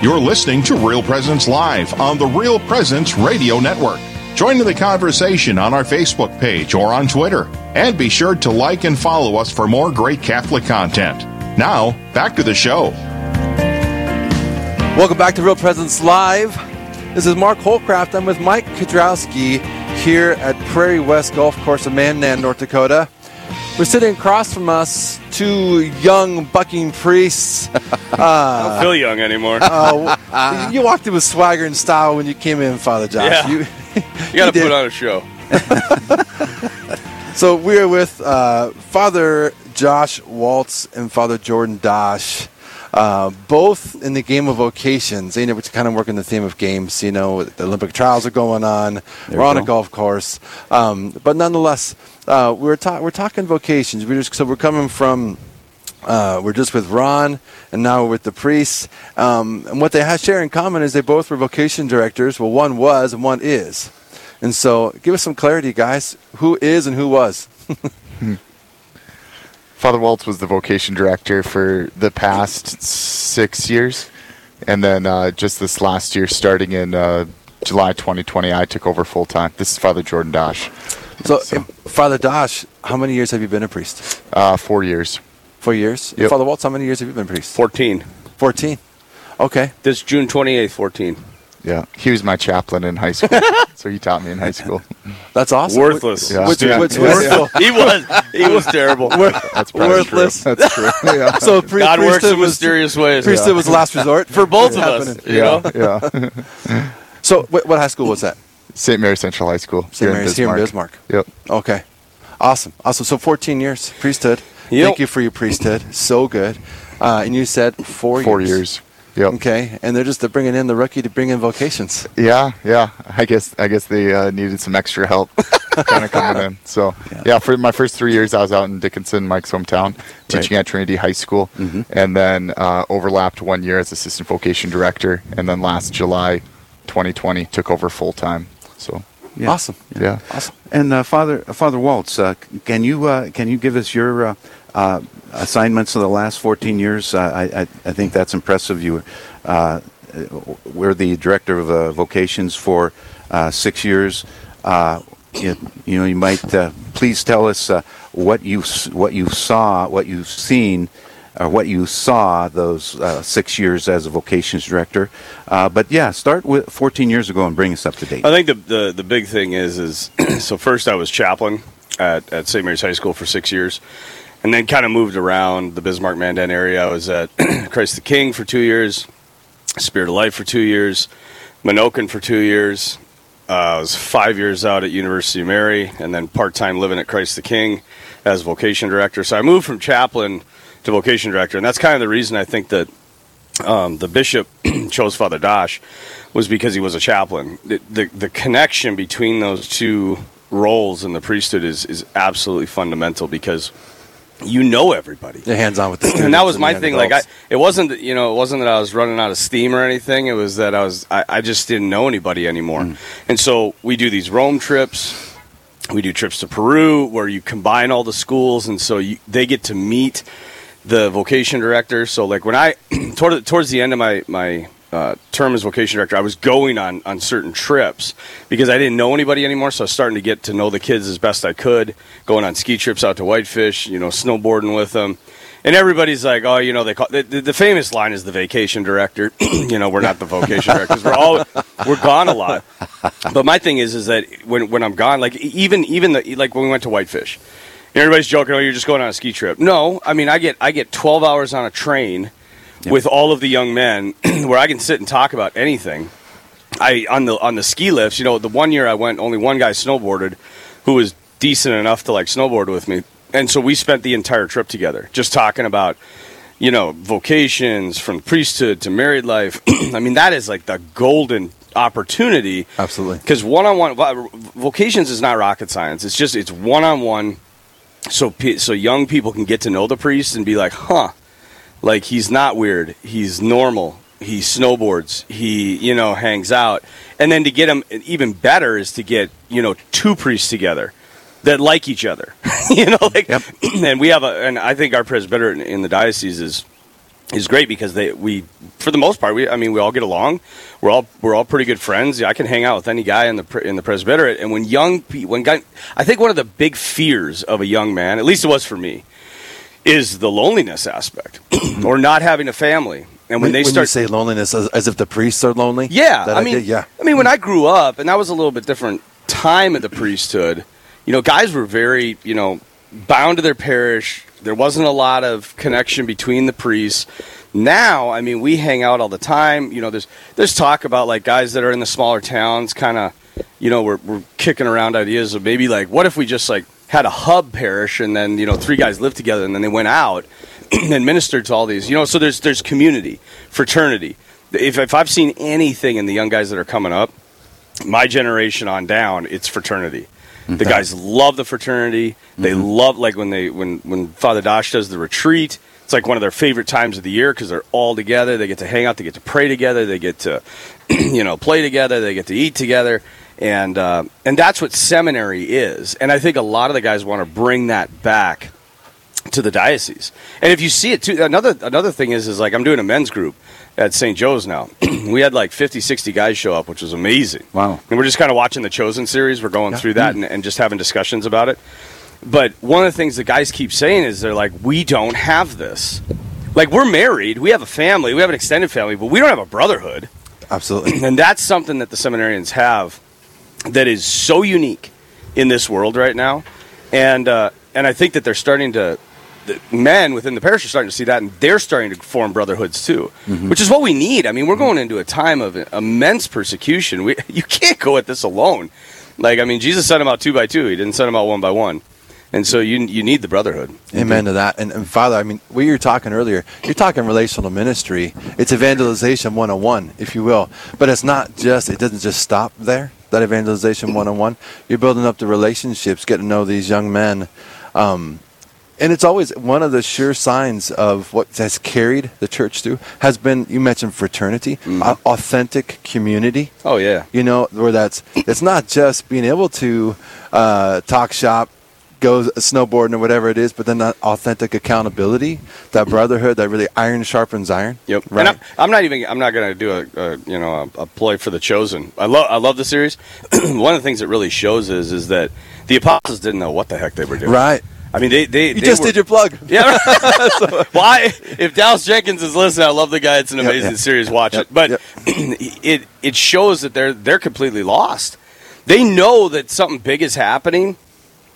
You're listening to Real Presence Live on the Real Presence Radio Network. Join in the conversation on our Facebook page or on Twitter. And be sure to like and follow us for more great Catholic content. Now, back to the show. Welcome back to Real Presence Live. This is Mark Holcraft. I'm with Mike Kudrowski here at Prairie West Golf Course in Mandan, North Dakota. We're sitting across from us, two young bucking priests. Uh, I don't feel young anymore. Uh, you walked in with swagger and style when you came in, Father Josh. Yeah. You, you got to put on a show. so we are with uh, Father Josh Waltz and Father Jordan Dosh. Uh, both in the game of vocations. You know, we're kind of working the theme of games. You know, the Olympic trials are going on. There we're on go. a golf course, um, but nonetheless, uh, we're ta- we're talking vocations. We just so we're coming from. Uh, we're just with Ron, and now we're with the priests. Um, and what they have share in common is they both were vocation directors. Well, one was and one is. And so, give us some clarity, guys. Who is and who was? Father Waltz was the vocation director for the past six years, and then uh, just this last year, starting in uh, July 2020, I took over full time. This is Father Jordan Dosh. So, so. Father Dosh, how many years have you been a priest? Uh, four years. Four years. Yep. Father Waltz, how many years have you been a priest? Fourteen. Fourteen. Okay. This June 28th, 14. Yeah, he was my chaplain in high school, so he taught me in high school. That's awesome. Worthless. Yeah. Which, yeah. which, yeah. he was. He was terrible. That's worthless. True. That's true. Yeah. So pre- God works in was, mysterious ways. Priesthood was last resort for both of us. You yeah, know? yeah. so, what, what, high school was that? St. Mary Central High School. St. Mary's here in Bismarck. Yep. Okay. Awesome. Awesome. So, 14 years priesthood. Yep. Thank you for your priesthood. So good. Uh, and you said four, four years. years. Yep. Okay, and they're just they're bringing in the rookie to bring in vocations. Yeah, yeah. I guess I guess they uh, needed some extra help, kind of coming in. So yeah. yeah. for my first three years, I was out in Dickinson, Mike's hometown, teaching right. at Trinity High School, mm-hmm. and then uh, overlapped one year as assistant vocation director, and then last July, 2020, took over full time. So yeah. awesome, yeah, awesome. And uh, Father Father Waltz, uh, can you uh, can you give us your uh, uh, assignments in the last 14 years. Uh, I, I, I, think that's impressive. You uh, were the director of uh, vocations for uh, six years. Uh, you, you, know, you might please tell us what you what you saw, what you've seen, or what you saw those uh, six years as a vocations director. Uh, but yeah, start with 14 years ago and bring us up to date. I think the the, the big thing is is so first I was chaplain at, at St. Mary's High School for six years and then kind of moved around the Bismarck Mandan area. I was at Christ the King for two years, Spirit of Life for two years, Menoken for two years. Uh, I was five years out at University of Mary, and then part time living at Christ the King as vocation director. So I moved from chaplain to vocation director, and that's kind of the reason I think that um, the bishop chose Father Dosh was because he was a chaplain. The, the, the connection between those two roles in the priesthood is is absolutely fundamental because you know everybody. They're hands on with the and that was my thing. Like I, it wasn't you know it wasn't that I was running out of steam or anything. It was that I was I, I just didn't know anybody anymore. Mm. And so we do these Rome trips. We do trips to Peru where you combine all the schools, and so you, they get to meet the vocation director. So like when I toward, towards the end of my my uh, term as vocation director, I was going on on certain trips because I didn't know anybody anymore. So I was starting to get to know the kids as best I could, going on ski trips out to Whitefish, you know, snowboarding with them. And everybody's like, oh, you know, they call the, the famous line is the vacation director. you know, we're not the vocation directors. We're all we're gone a lot. But my thing is, is that when when I'm gone, like even even the, like when we went to Whitefish, everybody's joking, oh, you're just going on a ski trip. No, I mean, I get I get 12 hours on a train yep. with all of the young men where I can sit and talk about anything. I on the on the ski lifts, you know, the one year I went, only one guy snowboarded who was decent enough to like snowboard with me, and so we spent the entire trip together, just talking about, you know, vocations from priesthood to married life. I mean, that is like the golden opportunity. Absolutely, because one on one vocations is not rocket science. It's just it's one on one, so so young people can get to know the priest and be like, huh like he's not weird. He's normal. He snowboards. He you know hangs out. And then to get him even better is to get you know two priests together that like each other. you know, like, yep. and we have a, and I think our presbyterate in the diocese is is great because they we for the most part we I mean we all get along. We're all we're all pretty good friends. I can hang out with any guy in the in the presbyterate. And when young when guy, I think one of the big fears of a young man, at least it was for me, is the loneliness aspect or not having a family. And when, when they when start say loneliness, as, as if the priests are lonely. yeah, That I mean, idea? yeah. I mean, when I grew up, and that was a little bit different time of the priesthood. You know, guys were very, you know, bound to their parish. There wasn't a lot of connection between the priests. Now, I mean, we hang out all the time. You know, there's there's talk about like guys that are in the smaller towns, kind of, you know, we're we're kicking around ideas of maybe like, what if we just like had a hub parish and then you know three guys lived together and then they went out and ministered to all these. You know, so there's there's community, fraternity. If if I've seen anything in the young guys that are coming up, my generation on down, it's fraternity. The guys love the fraternity. They love like when they when when Father Dosh does the retreat. It's like one of their favorite times of the year because they're all together. They get to hang out. They get to pray together. They get to you know play together. They get to eat together. And uh, and that's what seminary is. And I think a lot of the guys want to bring that back to the diocese. And if you see it too, another another thing is is like I'm doing a men's group at St. Joe's now. we had like 50, 60 guys show up, which was amazing. Wow. And we're just kind of watching the Chosen series. We're going through that and, and just having discussions about it. But one of the things the guys keep saying is they're like, we don't have this. Like we're married, we have a family, we have an extended family, but we don't have a brotherhood. Absolutely. And that's something that the seminarians have that is so unique in this world right now. And uh, and I think that they're starting to the men within the parish are starting to see that, and they're starting to form brotherhoods too, mm-hmm. which is what we need. I mean, we're mm-hmm. going into a time of immense persecution. We, you can't go at this alone. Like, I mean, Jesus sent them out two by two; he didn't send them out one by one. And so you you need the brotherhood. Amen mm-hmm. to that. And, and Father, I mean, what you were talking earlier, you're talking relational ministry. It's evangelization 101, if you will. But it's not just, it doesn't just stop there, that evangelization 101. You're building up the relationships, getting to know these young men. Um, and it's always one of the sure signs of what has carried the church through has been, you mentioned fraternity, au- authentic community Oh yeah, you know where that's it's not just being able to uh, talk shop go snowboarding or whatever it is but then that authentic accountability that brotherhood that really iron sharpens iron Yep. right And I'm, I'm not even. I'm not going to do a, a you know a, a ploy for the chosen. I love I love the series. One of the things it really shows is is that the apostles didn't know what the heck they were doing. right I mean, they they, you they just were, did your plug Yeah. Why? If Dallas Jenkins is listening, I love the guy. It's an Yep, amazing yeah. series. Watch Yep, it. But yep. it it shows that they're they're completely lost. They know that something big is happening,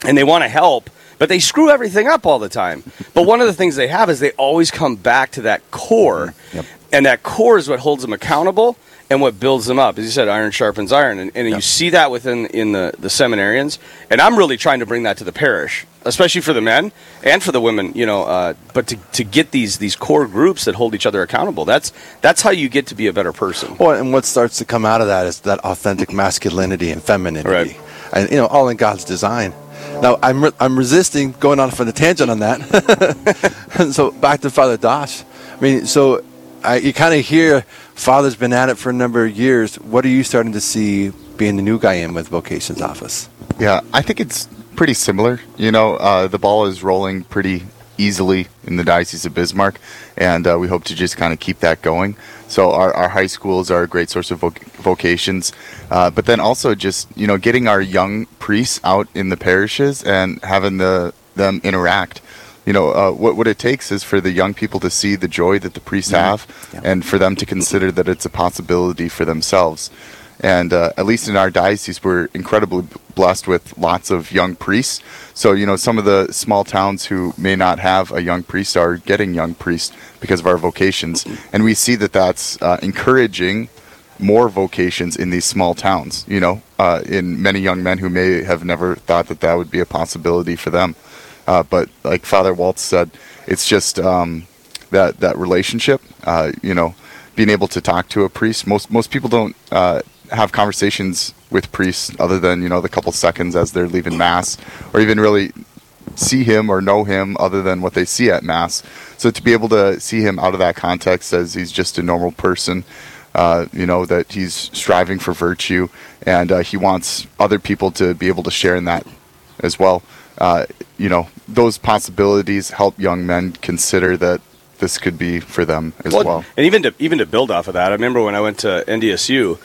and they want to help, but they screw everything up all the time. But one of the things they have is they always come back to that core, Yep. and that core is what holds them accountable and what builds them up. As you said, iron sharpens iron, and, and you see that within in the the seminarians. And I'm really trying to bring that to the parish, especially for the men and for the women. You know, uh, but to, to get these these core groups that hold each other accountable. That's that's how you get to be a better person. well, and what starts to come out of that is that authentic masculinity and femininity Right. and you know all in god's design now i'm, re- I'm resisting going off on a tangent on that so back to father dosh i mean so I, you kind of hear father's been at it for a number of years what are you starting to see being the new guy in with vocations office Yeah, I think it's pretty similar. You know, uh, the ball is rolling pretty easily in the Diocese of Bismarck, and uh, we hope to just kind of keep that going. So our, our high schools are a great source of voc- vocations, uh, but then also just you know getting our young priests out in the parishes and having the them interact. You know, uh, what what it takes is for the young people to see the joy that the priests have, and for them to consider that it's a possibility for themselves. And uh, at least in our diocese, we're incredibly blessed with lots of young priests. So, you know, some of the small towns who may not have a young priest are getting young priests because of our vocations. And we see that that's uh, encouraging more vocations in these small towns, you know, uh, in many young men who may have never thought that that would be a possibility for them. Uh, but like Father Waltz said, it's just um, that, that relationship, uh, you know, being able to talk to a priest. Most, most people don't uh, have conversations with priests other than, you know, the couple seconds as they're leaving Mass or even really see him or know him other than what they see at mass. So to be able to see him out of that context as he's just a normal person, uh, you know that he's striving for virtue and uh, he wants other people to be able to share in that as well. Uh, you know those possibilities help young men consider that this could be for them as well. well. And even to even to build off of that, I remember when I went to NDSU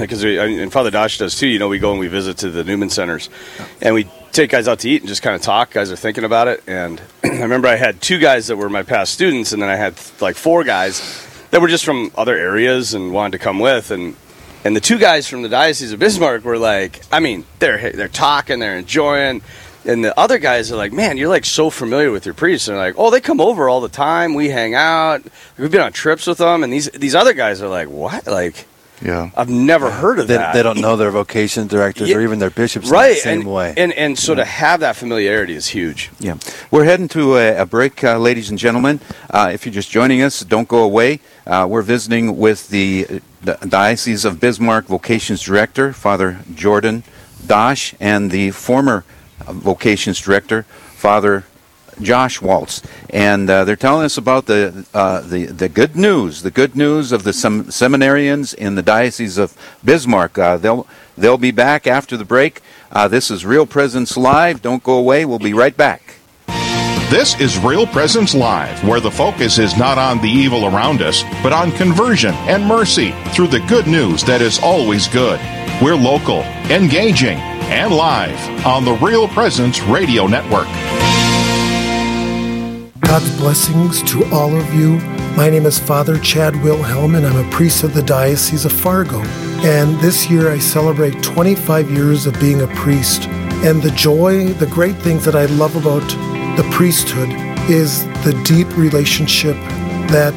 because and Father Dosh does too. You know, we go and we visit to the Newman centers, and we take guys out to eat and just kind of talk. Guys are thinking about it, and I remember I had two guys that were my past students, and then I had like four guys that were just from other areas and wanted to come with, and and the two guys from the Diocese of Bismarck were like, I mean, they're they're talking, they're enjoying. And the other guys are like, man, you're like so familiar with your priests. And they're like, oh, they come over all the time. We hang out. We've been on trips with them. And these these other guys are like, what? Like, yeah, I've never heard of they, that. They don't know their vocation directors yeah. or even their bishops right. the same and, way. And and so yeah. to have that familiarity is huge. Yeah, we're heading to a, a break, uh, ladies and gentlemen. Uh, if you're just joining us, don't go away. Uh, we're visiting with the, the, Diocese of Bismarck Vocations Director, Father Jordan Dosh, and the former Vocations Director, Father Josh Waltz, and uh, they're telling us about the, uh, the the good news, the good news of the sem- seminarians in the diocese of Bismarck. Uh, they'll they'll be back after the break. Uh, this is Real Presence Live. Don't go away. We'll be right back. This is Real Presence Live, where the focus is not on the evil around us, but on conversion and mercy through the good news that is always good. We're local, engaging, and live on the Real Presence Radio Network. God's blessings to all of you. My name is Father Chad Wilhelm, and I'm a priest of the Diocese of Fargo. And this year I celebrate 25 years of being a priest. And the joy, the great things that I love about the priesthood is the deep relationship that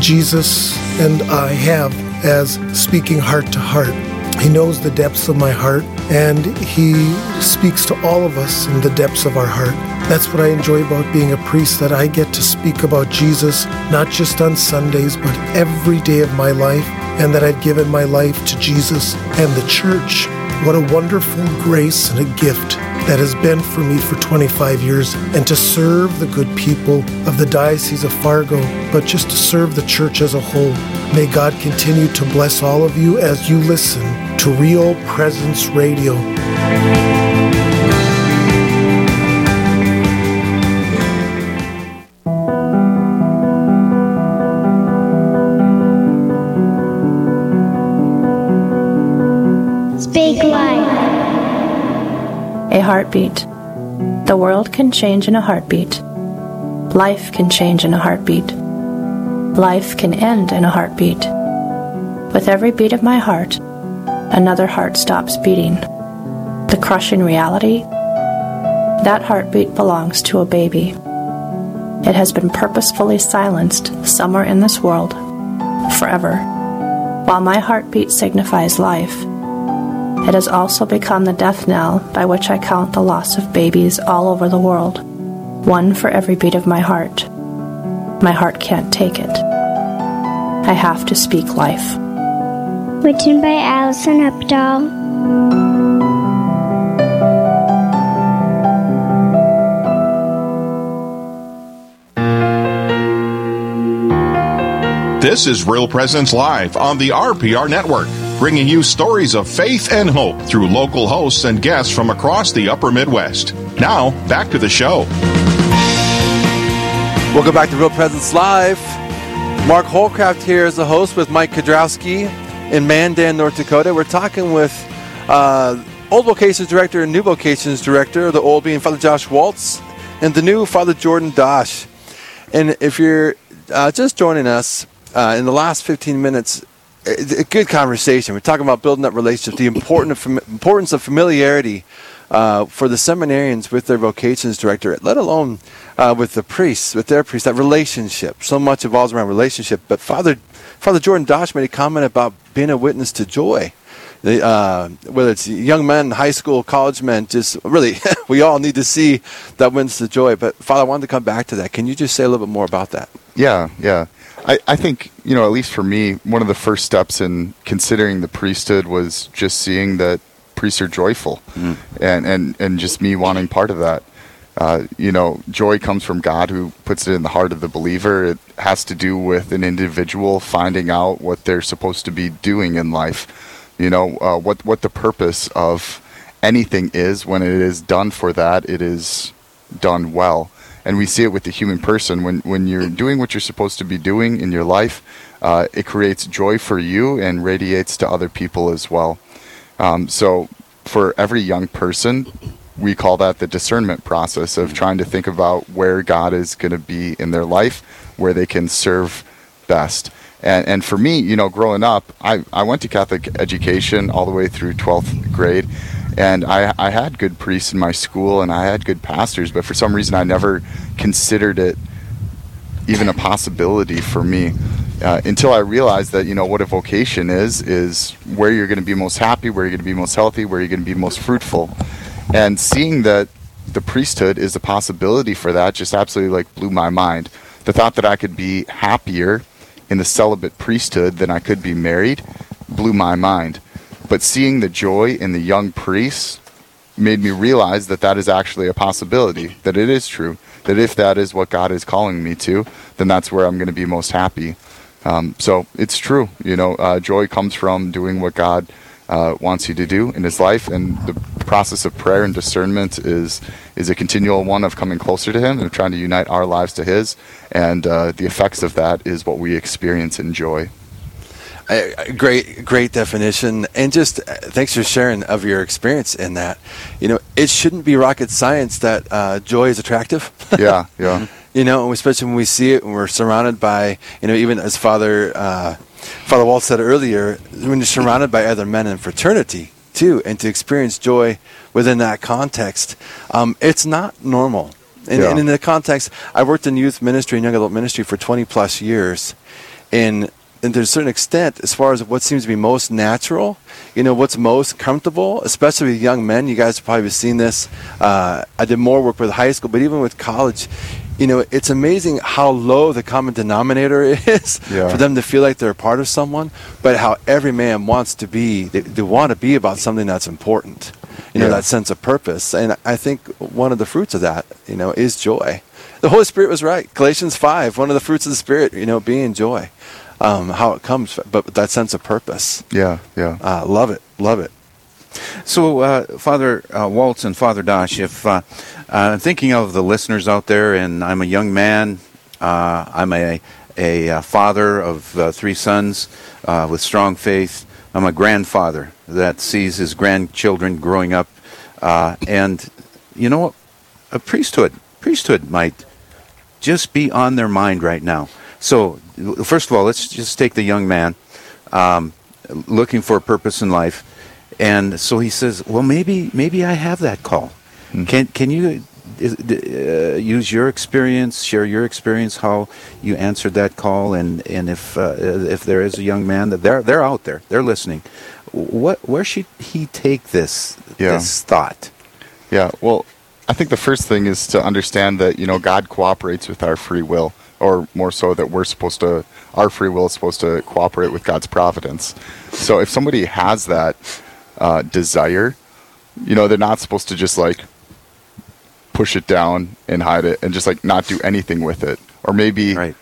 Jesus and I have as speaking heart to heart. He knows the depths of my heart, and He speaks to all of us in the depths of our heart. That's what I enjoy about being a priest, that I get to speak about Jesus, not just on Sundays, but every day of my life, and that I've given my life to Jesus and the church. What a wonderful grace and a gift that has been for me for 25 years, and to serve the good people of the Diocese of Fargo, but just to serve the church as a whole. May God continue to bless all of you as you listen to Real Presence Radio. Speak life. A heartbeat. The world can change in a heartbeat. Life can change in a heartbeat. Life can end in a heartbeat. With every beat of my heart, another heart stops beating. The crushing reality? That heartbeat belongs to a baby. It has been purposefully silenced somewhere in this world, forever. While my heartbeat signifies life, it has also become the death knell by which I count the loss of babies all over the world, one for every beat of my heart. My heart can't take it. I have to speak life. Written by Allison Updahl. This is Real Presence Live on the RPR Network bringing you stories of faith and hope through local hosts and guests from across the upper Midwest. Now, back to the show. Welcome back to Real Presence Live. Mark Holcraft here as the host with Mike Kadrowski in Mandan, North Dakota. We're talking with uh, old vocations director and new vocations director, the old being Father Josh Waltz, and the new Father Jordan Dosh. And if you're uh, just joining us uh, in the last 15 minutes, a good conversation. We're talking about building up relationships, the important importance of familiarity uh, for the seminarians with their vocations director, let alone uh, with the priests, with their priests. That relationship, so much evolves around relationship. But Father Father Jordan Dosh made a comment about being a witness to joy. The, uh, whether it's young men, high school, college men, just really, we all need to see that witness to joy. But Father, I wanted to come back to that. Can you just say a little bit more about that? Yeah, yeah. I, I think, you know, at least for me, one of the first steps in considering the priesthood was just seeing that priests are joyful mm. and, and, and just me wanting part of that. Uh, you know, joy comes from God who puts it in the heart of the believer. It has to do with an individual finding out what they're supposed to be doing in life. You know, uh, what, what the purpose of anything is when it is done for that, it is done well and we see it with the human person. When when you're doing what you're supposed to be doing in your life, uh, it creates joy for you and radiates to other people as well. Um, so for every young person, we call that the discernment process of trying to think about where God is going to be in their life, where they can serve best. And, and for me, you know, growing up, I, I went to Catholic education all the way through 12th grade. And I, I had good priests in my school and I had good pastors, but for some reason I never considered it even a possibility for me uh, until I realized that, you know, what a vocation is, is where you're going to be most happy, where you're going to be most healthy, where you're going to be most fruitful. And seeing that the priesthood is a possibility for that just absolutely like blew my mind. The thought that I could be happier in the celibate priesthood than I could be married blew my mind. But seeing the joy in the young priests made me realize that that is actually a possibility, that it is true, that if that is what God is calling me to, then that's where I'm going to be most happy. Um, so it's true, you know, uh, joy comes from doing what God uh, wants you to do in His life, and the process of prayer and discernment is is a continual one of coming closer to Him and trying to unite our lives to His, and uh, the effects of that is what we experience in joy. A great, great definition, and just uh, thanks for sharing of your experience in that. You know, it shouldn't be rocket science that uh, joy is attractive. Yeah, yeah. You know, especially when we see it, when we're surrounded by, you know, even as Father uh, Father Walt said earlier, when you're surrounded by other men in fraternity too, and to experience joy within that context, um, it's not normal. And, Yeah. and in the context, I worked in youth ministry and young adult ministry for 20 plus years, and and to a certain extent, as far as what seems to be most natural, you know, what's most comfortable, especially with young men. You guys have probably seen this. Uh, I did more work with high school, but even with college, you know, it's amazing how low the common denominator is Yeah. for them to feel like they're a part of someone, but how every man wants to be, they, they want to be about something that's important. You know, Yeah. that sense of purpose. And I think one of the fruits of that, you know, is joy. The Holy Spirit was right. Galatians 5, one of the fruits of the Spirit, you know, being joy. Um, how it comes, but that sense of purpose. Yeah, yeah. Uh, love it. Love it. So, uh, Father uh, Waltz and Father Dosh, if uh, uh, thinking of the listeners out there, and I'm a young man, uh, I'm a, a, uh father of three sons with strong faith. I'm a grandfather that sees his grandchildren growing up, and you know? A priesthood, priesthood might just be on their mind right now. So, first of all, let's just take the young man um, looking for a purpose in life, and so he says, "Well, maybe maybe I have that call. Can can you is- uh, use your experience, share your experience, how you answered that call, and and if uh, if there is a young man that they're they're out there, they're listening. What where should he take this Yeah. this thought? Yeah, well, I think the first thing is to understand that, you know, God cooperates with our free will, or more so that we're supposed to, our free will is supposed to cooperate with God's providence. So if somebody has that uh, desire, you know, they're not supposed to just like push it down and hide it and just like not do anything with it. Or maybe, Right.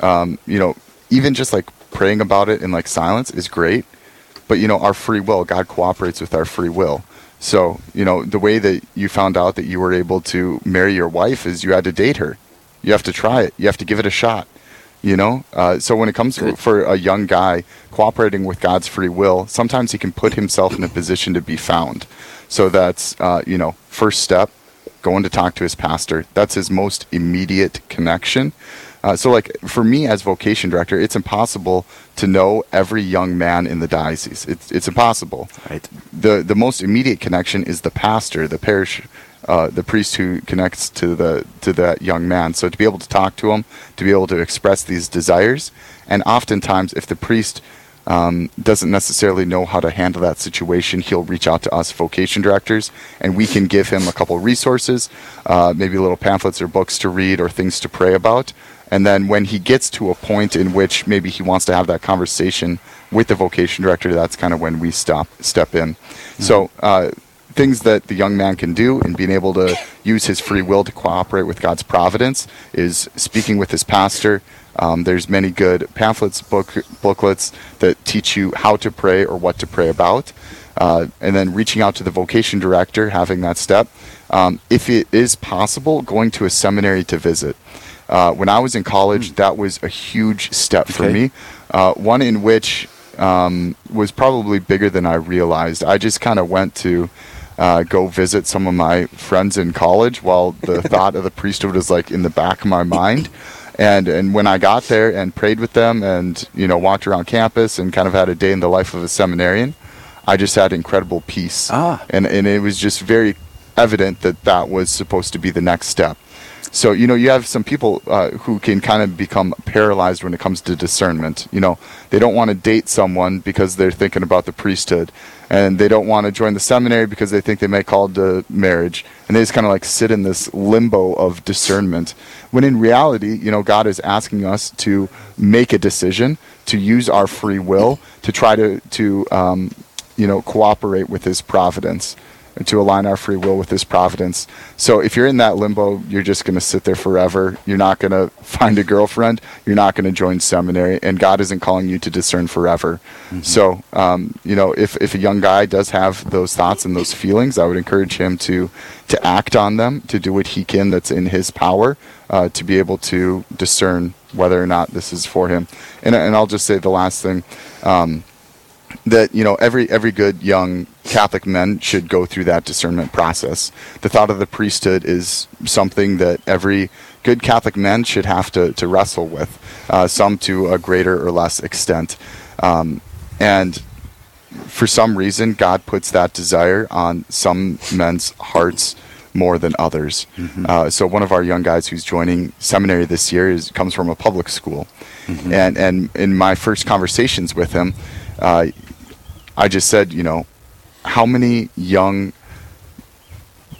um, you know, even just like praying about it in like silence is great. But you know, our free will, God cooperates with our free will. So, you know, the way that you found out that you were able to marry your wife is you had to date her. You have to try it. You have to give it a shot. You know, uh, so when it comes to, for a young guy cooperating with God's free will, sometimes he can put himself in a position to be found. So that's uh, you know, first step, going to talk to his pastor. That's his most immediate connection. Uh, so, like for me as vocation director, it's impossible to know every young man in the diocese. It's it's impossible. Right. The the most immediate connection is the pastor, the parish, uh, the priest who connects to the to that young man. So to be able to talk to him, to be able to express these desires, and oftentimes if the priest um, doesn't necessarily know how to handle that situation, he'll reach out to us vocation directors, and we can give him a couple resources, uh, maybe little pamphlets or books to read or things to pray about. And then when he gets to a point in which maybe he wants to have that conversation with the vocation director, that's kind of when we stop step in. So uh, things that the young man can do in being able to use his free will to cooperate with God's providence is speaking with his pastor. Um, there's many good pamphlets, book, booklets that teach you how to pray or what to pray about. Uh, and then reaching out to the vocation director, having that step. um, if it is possible, going to a seminary to visit. Uh, when I was in college, that was a huge step for Okay. me. Uh, one in which um, was probably bigger than I realized. I just kind of went to uh, go visit some of my friends in college while the thought of the priesthood was like in the back of my mind. And and when I got there and prayed with them and you know walked around campus and kind of had a day in the life of a seminarian, I just had incredible peace. Ah. And and it was just very evident that that was supposed to be the next step. So you know you have some people uh, who can kind of become paralyzed when it comes to discernment. You know they don't want to date someone because they're thinking about the priesthood, and they don't want to join the seminary because they think they may call to marriage, and they just kind of like sit in this limbo of discernment. When in reality, you know God is asking us to make a decision, to use our free will, to try to to um, you know cooperate with His providence and to align our free will with his providence. So if you're in that limbo, you're just going to sit there forever. You're not going to find a girlfriend. You're not going to join seminary, and God isn't calling you to discern forever. So, um, you know, if, if a young guy does have those thoughts and those feelings, I would encourage him to to act on them, to do what he can that's in his power, uh, to be able to discern whether or not this is for him. And, and I'll just say the last thing. Um, that you know every every good young Catholic men should go through that discernment process. The thought of the priesthood is something that every good Catholic man should have to to wrestle with, uh, some to a greater or less extent, um, and for some reason God puts that desire on some men's hearts more than others. Uh, so one of our young guys who's joining seminary this year is comes from a public school, and and in my first conversations with him. Uh, I just said, you know, how many young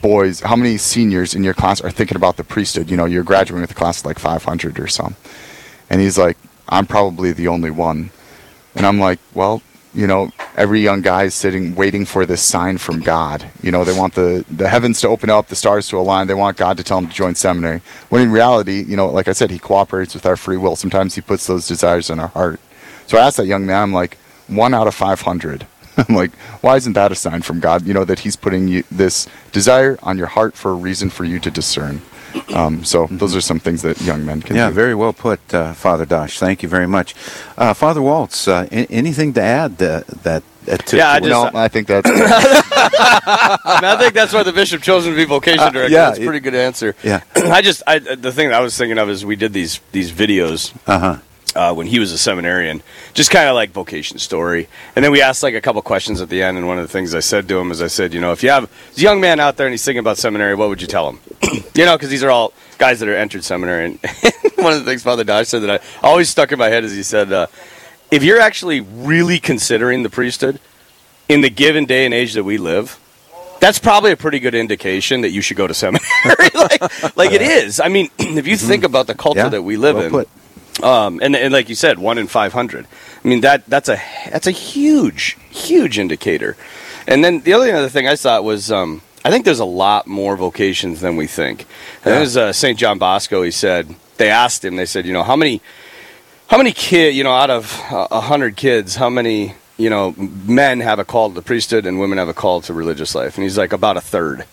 boys, how many seniors in your class are thinking about the priesthood? You know, you're graduating with a class of like 500 or some. And he's like, I'm probably the only one. And I'm like, well, you know, every young guy is sitting waiting for this sign from God. You know, they want the, the heavens to open up, the stars to align. They want God to tell them to join seminary. When in reality, you know, like I said, he cooperates with our free will. Sometimes he puts those desires in our heart. So I asked that young man, I'm like, one out of 500. I'm like, why isn't that a sign from God? You know, that He's putting you, this desire on your heart for a reason for you to discern. Um, so those are some things that young men can Yeah, do. very well put, uh, Father Dosh. Thank you very much. Uh, Father Waltz, uh, a- anything to add uh, that? Uh, to, Yeah, I to- just- no, I think that's I, mean, I think that's why the bishop chose to be vocation Uh, director. yeah, that's a pretty good answer. Yeah. I just I, the thing that I was thinking of is we did these these videos uh-huh. Uh, when he was a seminarian, just kind of like vocation story. And then we asked like a couple questions at the end. And one of the things I said to him is I said, you know, if you have a young man out there and he's thinking about seminary, what would you tell him? you know, because these are all guys that are entered seminary. And one of the things Father Dosh said that I always stuck in my head is he said, uh, if you're actually really considering the priesthood in the given day and age that we live, that's probably a pretty good indication that you should go to seminary. like, like it is. I mean, if you think about the culture Yeah, that we live well in, put. Um, and, and like you said, one in five hundred. I mean that that's a that's a huge huge indicator. And then the other other thing I thought was um, I think there's a lot more vocations than we think. And Yeah. was uh, St. John Bosco. He said they asked him. They said, you know, how many how many kid you know out of uh, a hundred kids, how many you know men have a call to the priesthood and women have a call to religious life? And he's like about a third.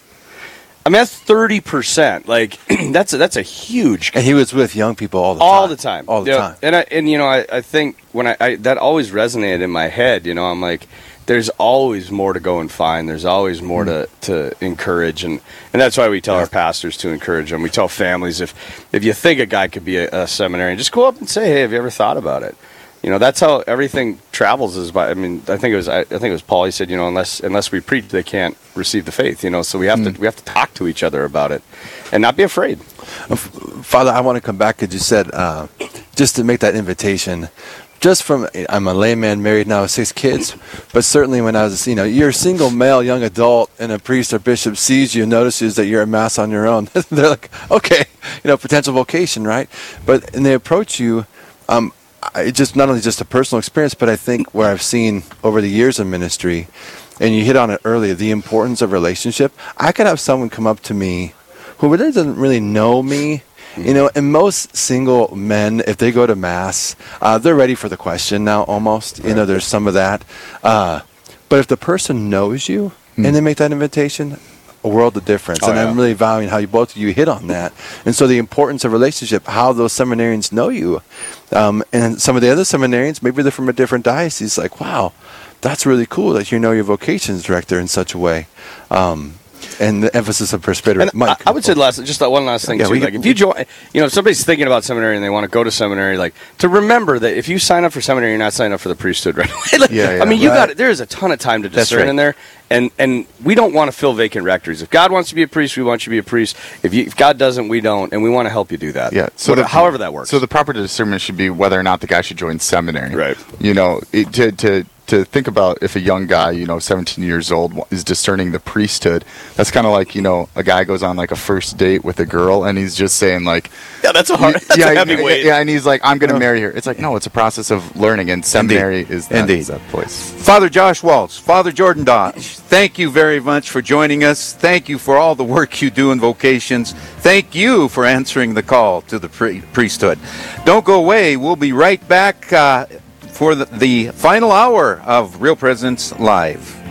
I mean that's thirty percent. Like that's a, that's a huge And he was with young people all the time. all the time, All the Yeah. time. And I and you know I, I think when I, I that always resonated in my head. You know I'm like, there's always more to go and find. There's always more to, mm-hmm. to encourage, and and that's why we tell our pastors to encourage them. We tell families if if you think a guy could be a, a seminarian, just go up and say, hey, have you ever thought about it? You know that's how everything travels. Is by I mean I think it was I, I think it was Paul. He said you know unless unless we preach, they can't receive the faith. You know so we have to we have to talk to each other about it, and not be afraid. Father, I want to come back because you said uh, just to make that invitation. Just from I'm a layman, married now with six kids, but certainly when I was, you know, you're a single male young adult, and a priest or bishop sees you, notices that you're a mass on your own. They're like, okay, you know, potential vocation, right? But and they approach you. Um, it just not only just a personal experience, but I think where I've seen over the years of ministry, and you hit on it earlier, the importance of relationship. I could have someone come up to me who really doesn't really know me. You know, and most single men, if they go to mass, uh, they're ready for the question now. Almost, you know, there's some of that. Uh, but if the person knows you and they make that invitation, a world of difference. Oh, and I'm really valuing how you both of you hit on that. And so the importance of relationship, how those seminarians know you. Um, and some of the other seminarians, maybe they're from a different diocese, like, wow, that's really cool that you know your vocations director in such a way. Um, and the emphasis of presbytery. And I, I would say last, just that one last thing Yeah, too. like if you join, you know, if somebody's thinking about seminary and they want to go to seminary, like to remember that if you sign up for seminary, you're not signing up for the priesthood right away. like, Yeah, yeah. I mean, you Right. got there is a ton of time to discern right. in there, and and we don't want to fill vacant rectories. If God wants to be a priest, we want you to be a priest. If, you, if God doesn't, we don't, and we want to help you do that. Yeah. So the- however that works. So the proper discernment should be whether or not the guy should join seminary. Right. You know, it, to to to think about if a young guy, you know, 17 years old, is discerning the priesthood. That's kind of like you know a guy goes on like a first date with a girl and he's just saying like, yeah, that's a hard. That's yeah, a heavy yeah, weight. yeah, and he's like, I'm going to marry her. It's like no, it's a process of learning, and seminary is that, Indeed. is that place. Father Josh Waltz, Father Jordan Dosh, thank you very much for joining us. Thank you for all the work you do in vocations. Thank you for answering the call to the pri- priesthood. Don't go away. We'll be right back uh, for the, final hour of Real Presence Live.